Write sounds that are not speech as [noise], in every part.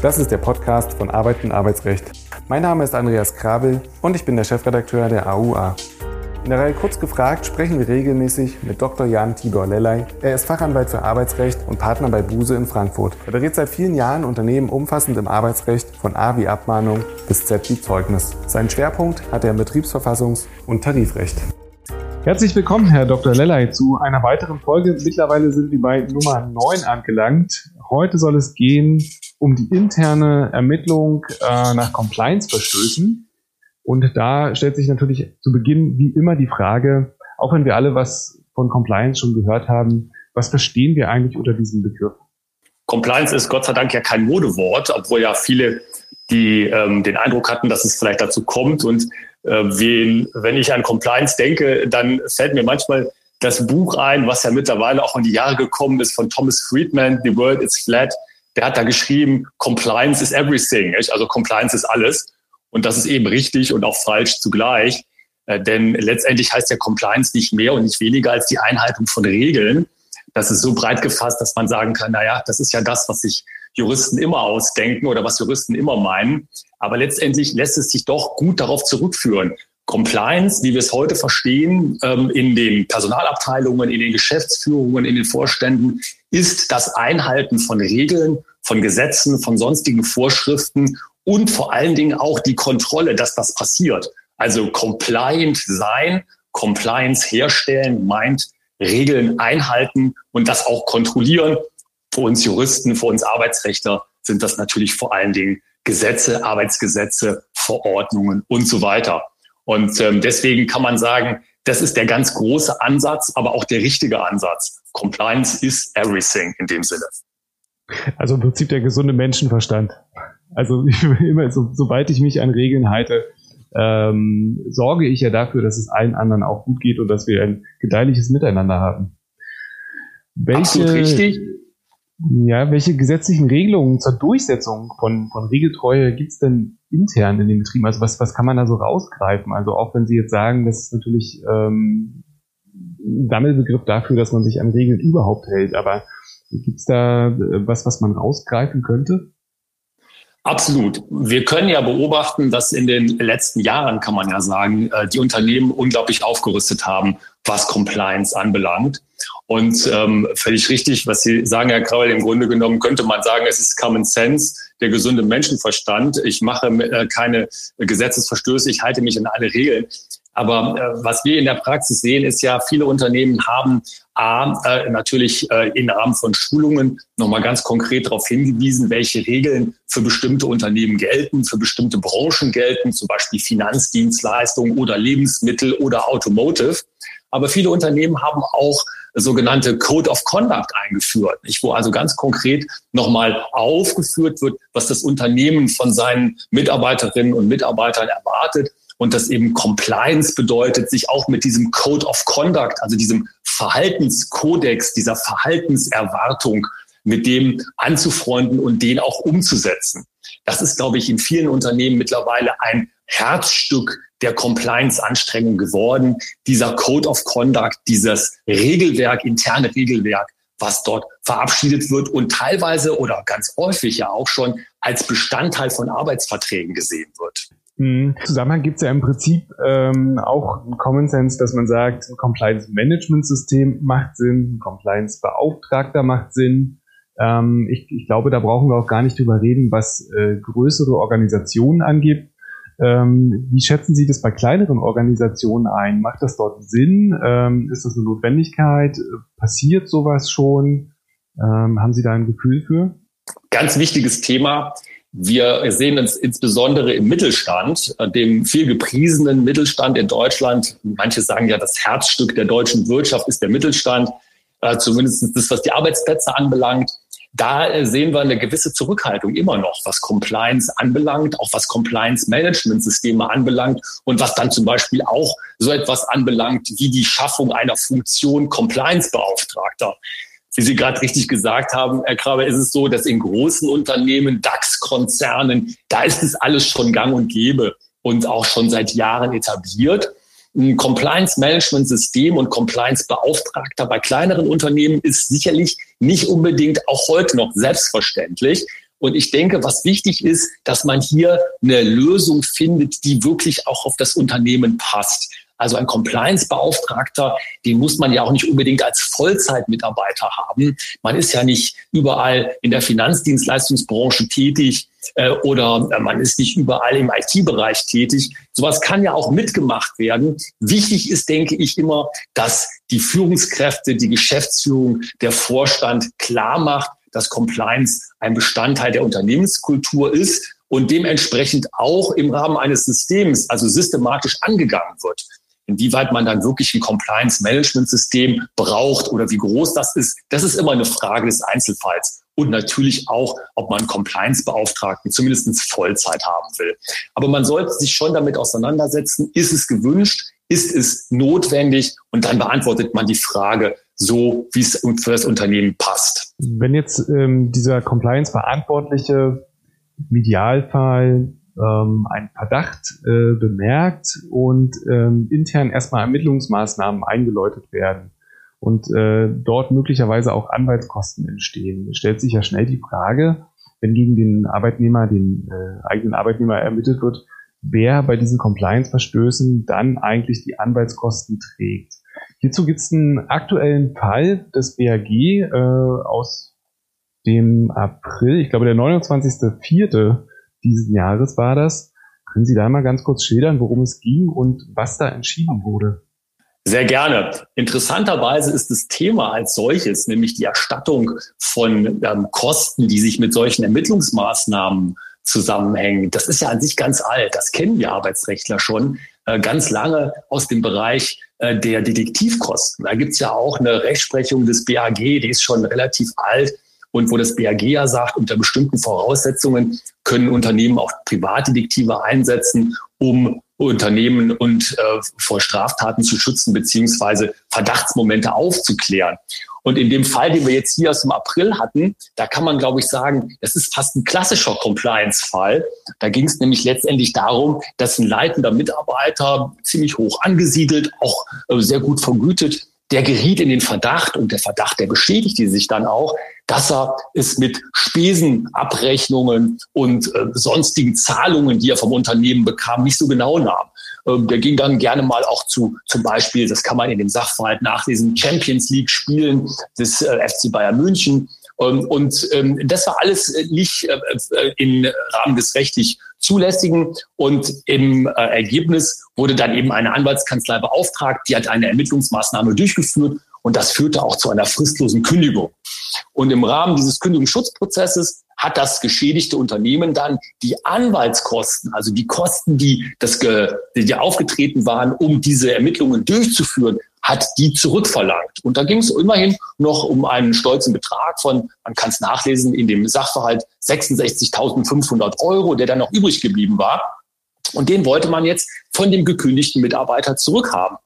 Das ist der Podcast von Arbeit und Arbeitsrecht. Mein Name ist Andreas Krabel und ich bin der Chefredakteur der AUA. In der Reihe Kurz gefragt sprechen wir regelmäßig mit Dr. Jan Tibor Lellay. Er ist Fachanwalt für Arbeitsrecht und Partner bei Buse in Frankfurt. Er berät seit vielen Jahren Unternehmen umfassend im Arbeitsrecht von A wie Abmahnung bis Z wie Zeugnis. Seinen Schwerpunkt hat er im Betriebsverfassungs- und Tarifrecht. Herzlich willkommen, Herr Dr. Lellay, zu einer weiteren Folge. Mittlerweile sind wir bei Nummer 9 angelangt. Heute soll es gehen um die interne Ermittlung äh, nach Compliance-Verstößen. Und da stellt sich natürlich zu Beginn wie immer die Frage, auch wenn wir alle was von Compliance schon gehört haben, was verstehen wir eigentlich unter diesem Begriff? Compliance ist Gott sei Dank ja kein Modewort, obwohl ja viele die ähm, den Eindruck hatten, dass es vielleicht dazu kommt. Und äh, wen, wenn ich an Compliance denke, dann fällt mir manchmal das Buch ein, was ja mittlerweile auch in die Jahre gekommen ist von Thomas Friedman, The World is Flat. Der hat da geschrieben, Compliance is everything. Nicht? Also Compliance ist alles. Und das ist eben richtig und auch falsch zugleich. Äh, denn letztendlich heißt ja Compliance nicht mehr und nicht weniger als die Einhaltung von Regeln. Das ist so breit gefasst, dass man sagen kann, na ja, das ist ja das, was sich Juristen immer ausdenken oder was Juristen immer meinen. Aber letztendlich lässt es sich doch gut darauf zurückführen. Compliance, wie wir es heute verstehen, ähm, in den Personalabteilungen, in den Geschäftsführungen, in den Vorständen, ist das Einhalten von Regeln, von Gesetzen, von sonstigen Vorschriften und vor allen Dingen auch die Kontrolle, dass das passiert. Also compliant sein, Compliance herstellen meint Regeln einhalten und das auch kontrollieren. Für uns Juristen, für uns Arbeitsrechtler sind das natürlich vor allen Dingen Gesetze, Arbeitsgesetze, Verordnungen und so weiter. Und ähm, deswegen kann man sagen, das ist der ganz große Ansatz, aber auch der richtige Ansatz. Compliance is everything in dem Sinne. Also im Prinzip der gesunde Menschenverstand. Also [laughs] immer, so, sobald ich mich an Regeln halte, ähm, sorge ich ja dafür, dass es allen anderen auch gut geht und dass wir ein gedeihliches Miteinander haben. Welche, Absolut richtig. Ja, welche gesetzlichen Regelungen zur Durchsetzung von, von Regeltreue gibt es denn intern in den Betrieben? Also was, was kann man da so rausgreifen? Also auch wenn Sie jetzt sagen, das ist natürlich ähm, ein Sammelbegriff dafür, dass man sich an Regeln überhaupt hält, aber gibt es da äh, was, was man rausgreifen könnte? Absolut. Wir können ja beobachten, dass in den letzten Jahren, kann man ja sagen, äh, die Unternehmen unglaublich aufgerüstet haben, was Compliance anbelangt. Und ähm, völlig richtig, was Sie sagen, Herr Krauel, im Grunde genommen könnte man sagen, es ist Common Sense, der gesunde Menschenverstand. Ich mache äh, keine Gesetzesverstöße, ich halte mich an alle Regeln. Aber äh, was wir in der Praxis sehen, ist ja, viele Unternehmen haben A, äh, natürlich äh, im Rahmen von Schulungen nochmal ganz konkret darauf hingewiesen, welche Regeln für bestimmte Unternehmen gelten, für bestimmte Branchen gelten, zum Beispiel Finanzdienstleistungen oder Lebensmittel oder Automotive. Aber viele Unternehmen haben auch sogenannte Code of Conduct eingeführt, nicht? wo also ganz konkret nochmal aufgeführt wird, was das Unternehmen von seinen Mitarbeiterinnen und Mitarbeitern erwartet und das eben Compliance bedeutet, sich auch mit diesem Code of Conduct, also diesem Verhaltenskodex, dieser Verhaltenserwartung, mit dem anzufreunden und den auch umzusetzen. Das ist, glaube ich, in vielen Unternehmen mittlerweile ein Herzstück der Compliance-Anstrengung geworden. Dieser Code of Conduct, dieses Regelwerk, interne Regelwerk, was dort verabschiedet wird und teilweise oder ganz häufig ja auch schon als Bestandteil von Arbeitsverträgen gesehen wird. Im Zusammenhang gibt es ja im Prinzip ähm, auch einen Common Sense, dass man sagt, ein Compliance Management System macht Sinn, ein Compliance Beauftragter macht Sinn. Ähm, ich, ich, glaube, da brauchen wir auch gar nicht drüber reden, was äh, größere Organisationen angeht. Ähm, wie schätzen Sie das bei kleineren Organisationen ein? Macht das dort Sinn? Ähm, ist das eine Notwendigkeit? Passiert sowas schon? Ähm, haben Sie da ein Gefühl für? Ganz wichtiges Thema. Wir sehen uns insbesondere im Mittelstand, äh, dem viel gepriesenen Mittelstand in Deutschland. Manche sagen ja, das Herzstück der deutschen Wirtschaft ist der Mittelstand, äh, zumindest das, was die Arbeitsplätze anbelangt. Da äh, sehen wir eine gewisse Zurückhaltung immer noch, was Compliance anbelangt, auch was Compliance-Management-Systeme anbelangt und was dann zum Beispiel auch so etwas anbelangt wie die Schaffung einer Funktion Compliance-Beauftragter wie Sie gerade richtig gesagt haben, Herr Kraber, ist es so, dass in großen Unternehmen, DAX-Konzernen, da ist es alles schon gang und gäbe und auch schon seit Jahren etabliert. Ein Compliance-Management-System und Compliance-Beauftragter bei kleineren Unternehmen ist sicherlich nicht unbedingt auch heute noch selbstverständlich. Und ich denke, was wichtig ist, dass man hier eine Lösung findet, die wirklich auch auf das Unternehmen passt. Also ein Compliance-Beauftragter, den muss man ja auch nicht unbedingt als Vollzeitmitarbeiter haben. Man ist ja nicht überall in der Finanzdienstleistungsbranche tätig äh, oder äh, man ist nicht überall im IT-Bereich tätig. Sowas kann ja auch mitgemacht werden. Wichtig ist, denke ich, immer, dass die Führungskräfte, die Geschäftsführung, der Vorstand klar macht, dass Compliance ein Bestandteil der Unternehmenskultur ist und dementsprechend auch im Rahmen eines Systems, also systematisch angegangen wird. Inwieweit man dann wirklich ein Compliance-Management-System braucht oder wie groß das ist, das ist immer eine Frage des Einzelfalls. Und natürlich auch, ob man Compliance-Beauftragten zumindest Vollzeit haben will. Aber man sollte sich schon damit auseinandersetzen, ist es gewünscht, ist es notwendig? Und dann beantwortet man die Frage so, wie es für das Unternehmen passt. Wenn jetzt ähm, dieser Compliance-Verantwortliche Idealfall ähm, einen Verdacht äh, bemerkt und ähm, intern erstmal Ermittlungsmaßnahmen eingeläutet werden und äh, dort möglicherweise auch Anwaltskosten entstehen, stellt sich ja schnell die Frage, wenn gegen den Arbeitnehmer, den äh, eigenen Arbeitnehmer ermittelt wird, wer bei diesen Compliance-Verstößen dann eigentlich die Anwaltskosten trägt. Hierzu gibt es einen aktuellen Fall des BAG äh, aus dem April, ich glaube der 29.04 diesen Jahres war das. Können Sie da mal ganz kurz schildern, worum es ging und was da entschieden wurde? Sehr gerne. Interessanterweise ist das Thema als solches, nämlich die Erstattung von ähm, Kosten, die sich mit solchen Ermittlungsmaßnahmen zusammenhängen, das ist ja an sich ganz alt. Das kennen wir Arbeitsrechtler schon äh, ganz lange aus dem Bereich äh, der Detektivkosten. Da gibt es ja auch eine Rechtsprechung des BAG, die ist schon relativ alt und wo das BAG ja sagt, unter bestimmten Voraussetzungen können Unternehmen auch Privatdetektive einsetzen, um Unternehmen und äh, vor Straftaten zu schützen beziehungsweise Verdachtsmomente aufzuklären. Und in dem Fall, den wir jetzt hier aus dem April hatten, da kann man, glaube ich, sagen, das ist fast ein klassischer Compliance-Fall. Da ging es nämlich letztendlich darum, dass ein leitender Mitarbeiter ziemlich hoch angesiedelt, auch äh, sehr gut vergütet, der geriet in den Verdacht und der Verdacht, der beschädigte sich dann auch, dass er es mit Spesenabrechnungen und äh, sonstigen Zahlungen, die er vom Unternehmen bekam, nicht so genau nahm. Ähm, der ging dann gerne mal auch zu, zum Beispiel, das kann man in dem Sachverhalt nachlesen, Champions League Spielen des äh, FC Bayern München. Ähm, und ähm, das war alles äh, nicht äh, äh, im Rahmen des rechtlich Zulässigen. Und im äh, Ergebnis wurde dann eben eine Anwaltskanzlei beauftragt, die hat eine Ermittlungsmaßnahme durchgeführt und das führte auch zu einer fristlosen Kündigung. Und im Rahmen dieses Kündigungsschutzprozesses hat das geschädigte Unternehmen dann die Anwaltskosten, also die Kosten, die, das, die aufgetreten waren, um diese Ermittlungen durchzuführen, hat die zurückverlangt. Und da ging es immerhin noch um einen stolzen Betrag von, man kann es nachlesen, in dem Sachverhalt 66.500 Euro, der dann noch übrig geblieben war. Und den wollte man jetzt von dem gekündigten Mitarbeiter zurückhaben.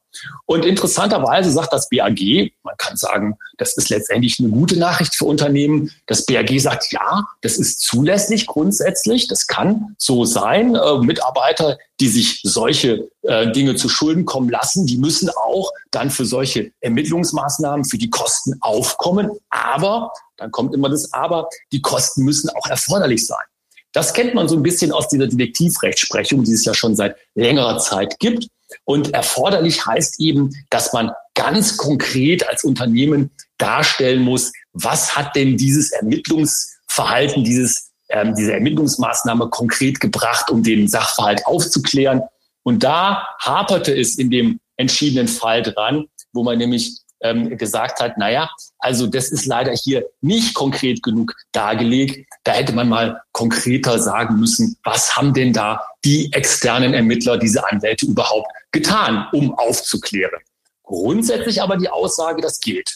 Und interessanterweise sagt das BAG, man kann sagen, das ist letztendlich eine gute Nachricht für Unternehmen. Das BAG sagt, ja, das ist zulässig grundsätzlich. Das kann so sein. Äh, Mitarbeiter, die sich solche äh, Dinge zu Schulden kommen lassen, die müssen auch dann für solche Ermittlungsmaßnahmen, für die Kosten aufkommen. Aber, dann kommt immer das Aber, die Kosten müssen auch erforderlich sein. Das kennt man so ein bisschen aus dieser Detektivrechtsprechung, die es ja schon seit längerer Zeit gibt. Und erforderlich heißt eben, dass man ganz konkret als Unternehmen darstellen muss, was hat denn dieses Ermittlungsverhalten, dieses, ähm, diese Ermittlungsmaßnahme konkret gebracht, um den Sachverhalt aufzuklären. Und da haperte es in dem entschiedenen Fall dran, wo man nämlich ähm, gesagt hat, naja, also das ist leider hier nicht konkret genug dargelegt. Da hätte man mal konkreter sagen müssen, was haben denn da die externen Ermittler, diese Anwälte überhaupt getan, um aufzuklären. Grundsätzlich aber die Aussage, das geht.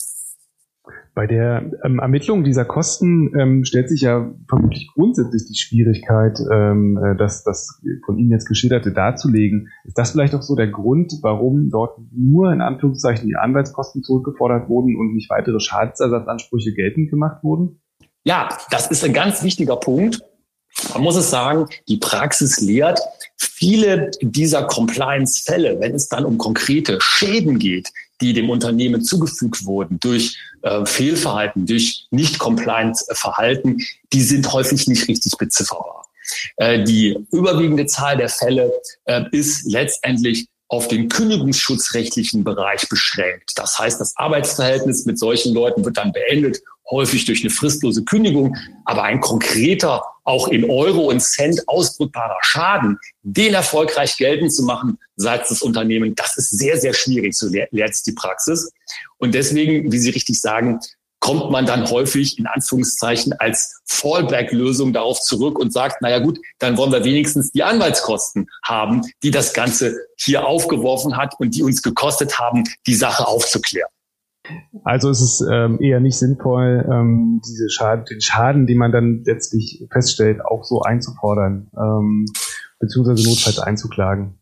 Bei der ähm, Ermittlung dieser Kosten ähm, stellt sich ja vermutlich grundsätzlich die Schwierigkeit, ähm, äh, das, das von Ihnen jetzt geschilderte darzulegen. Ist das vielleicht auch so der Grund, warum dort nur in Anführungszeichen die Anwaltskosten zurückgefordert wurden und nicht weitere Schadensersatzansprüche geltend gemacht wurden? Ja, das ist ein ganz wichtiger Punkt. Man muss es sagen, die Praxis lehrt, viele dieser Compliance-Fälle, wenn es dann um konkrete Schäden geht, die dem Unternehmen zugefügt wurden durch äh, Fehlverhalten, durch nicht compliant Verhalten, die sind häufig nicht richtig bezifferbar. Äh, die überwiegende Zahl der Fälle äh, ist letztendlich auf den kündigungsschutzrechtlichen Bereich beschränkt. Das heißt, das Arbeitsverhältnis mit solchen Leuten wird dann beendet, häufig durch eine fristlose Kündigung. Aber ein konkreter, auch in Euro und Cent ausdrückbarer Schaden, den erfolgreich geltend zu machen seitens des Unternehmens, das ist sehr, sehr schwierig, so lehrt es die Praxis. Und deswegen, wie Sie richtig sagen, kommt man dann häufig in Anführungszeichen als Fallback-Lösung darauf zurück und sagt, naja gut, dann wollen wir wenigstens die Anwaltskosten haben, die das Ganze hier aufgeworfen hat und die uns gekostet haben, die Sache aufzuklären. Also ist es ähm, eher nicht sinnvoll, ähm, diese Schaden, den Schaden, den man dann letztlich feststellt, auch so einzufordern, ähm, beziehungsweise notfalls einzuklagen.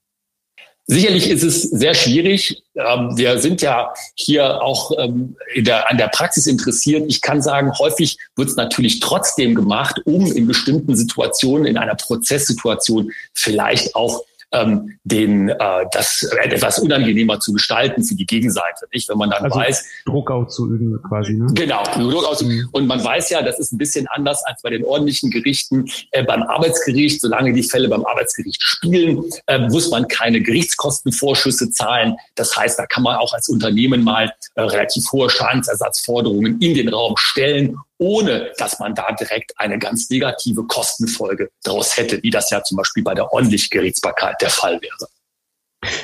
Sicherlich ist es sehr schwierig. Ähm, wir sind ja hier auch ähm, der, an der Praxis interessiert. Ich kann sagen, häufig wird es natürlich trotzdem gemacht, um in bestimmten Situationen, in einer Prozesssituation vielleicht auch ähm, den äh, das etwas unangenehmer zu gestalten für die Gegenseite, nicht? Wenn man dann also weiß Druck auszuüben quasi. Ne? Genau, Druck auszuüben. Mhm. Und man weiß ja, das ist ein bisschen anders als bei den ordentlichen Gerichten äh, beim Arbeitsgericht. Solange die Fälle beim Arbeitsgericht spielen, äh, muss man keine Gerichtskostenvorschüsse zahlen. Das heißt, da kann man auch als Unternehmen mal äh, relativ hohe Schadensersatzforderungen in den Raum stellen ohne dass man da direkt eine ganz negative Kostenfolge daraus hätte, wie das ja zum Beispiel bei der ordentlichen Gerichtsbarkeit der Fall wäre.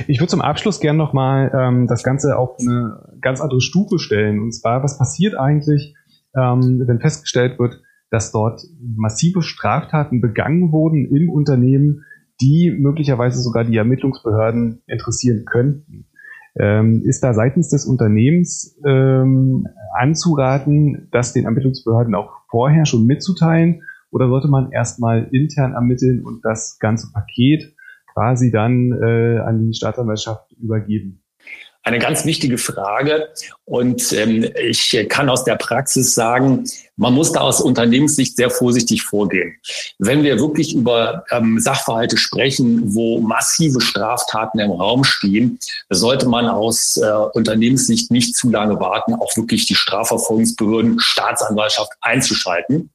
Ich würde zum Abschluss gerne nochmal ähm, das Ganze auf eine ganz andere Stufe stellen. Und zwar, was passiert eigentlich, ähm, wenn festgestellt wird, dass dort massive Straftaten begangen wurden im Unternehmen, die möglicherweise sogar die Ermittlungsbehörden interessieren könnten. Ähm, ist da seitens des Unternehmens ähm, anzuraten, das den Ermittlungsbehörden auch vorher schon mitzuteilen? Oder sollte man erstmal intern ermitteln und das ganze Paket quasi dann äh, an die Staatsanwaltschaft übergeben? Eine ganz wichtige Frage. Und ähm, ich kann aus der Praxis sagen, man muss da aus Unternehmenssicht sehr vorsichtig vorgehen. Wenn wir wirklich über ähm, Sachverhalte sprechen, wo massive Straftaten im Raum stehen, sollte man aus äh, Unternehmenssicht nicht zu lange warten, auch wirklich die Strafverfolgungsbehörden, Staatsanwaltschaft einzuschalten.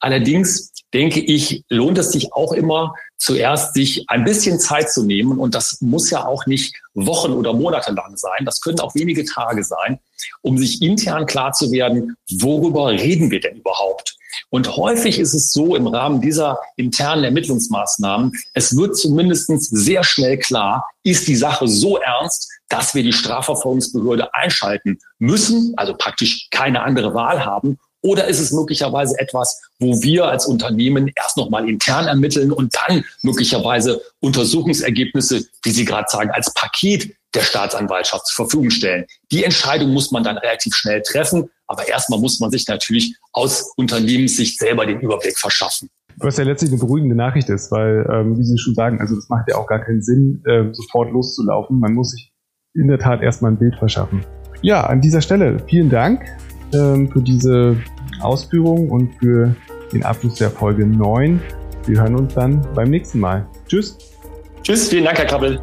Allerdings denke ich, lohnt es sich auch immer, zuerst sich ein bisschen Zeit zu nehmen. Und das muss ja auch nicht Wochen oder Monate lang sein. Das können auch wenige Tage sein, um sich intern klar zu werden, worüber reden wir denn überhaupt? Und häufig ist es so im Rahmen dieser internen Ermittlungsmaßnahmen, es wird zumindest sehr schnell klar, ist die Sache so ernst, dass wir die Strafverfolgungsbehörde einschalten müssen, also praktisch keine andere Wahl haben, oder ist es möglicherweise etwas, wo wir als Unternehmen erst nochmal intern ermitteln und dann möglicherweise Untersuchungsergebnisse, wie Sie gerade sagen, als Paket der Staatsanwaltschaft zur Verfügung stellen? Die Entscheidung muss man dann relativ schnell treffen. Aber erstmal muss man sich natürlich aus Unternehmenssicht selber den Überblick verschaffen. Was ja letztlich eine beruhigende Nachricht ist, weil, ähm, wie Sie schon sagen, also das macht ja auch gar keinen Sinn, äh, sofort loszulaufen. Man muss sich in der Tat erstmal ein Bild verschaffen. Ja, an dieser Stelle vielen Dank ähm, für diese Ausführungen und für den Abschluss der Folge 9. Wir hören uns dann beim nächsten Mal. Tschüss. Tschüss, vielen Dank, Herr Krabbel.